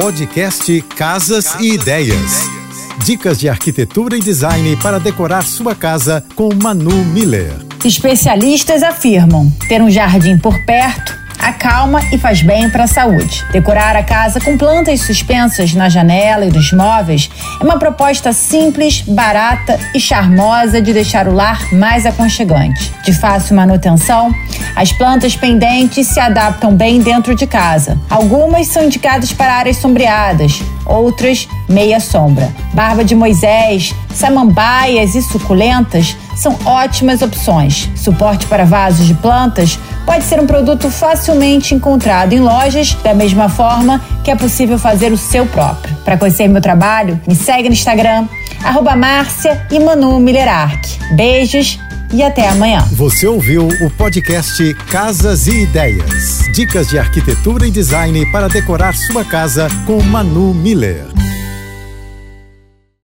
Podcast Casas e Ideias. Dicas de arquitetura e design para decorar sua casa com Manu Miller. Especialistas afirmam ter um jardim por perto acalma e faz bem para a saúde. Decorar a casa com plantas suspensas na janela e nos móveis é uma proposta simples, barata e charmosa de deixar o lar mais aconchegante. De fácil manutenção, as plantas pendentes se adaptam bem dentro de casa. Algumas são indicadas para áreas sombreadas, outras meia sombra. Barba de Moisés, samambaias e suculentas são ótimas opções. Suporte para vasos de plantas pode ser um produto facilmente encontrado em lojas, da mesma forma que é possível fazer o seu próprio. Para conhecer meu trabalho, me segue no Instagram, arroba Márcia e Manu Millerark. Beijos e até amanhã. Você ouviu o podcast Casas e Ideias. Dicas de arquitetura e design para decorar sua casa com Manu Miller.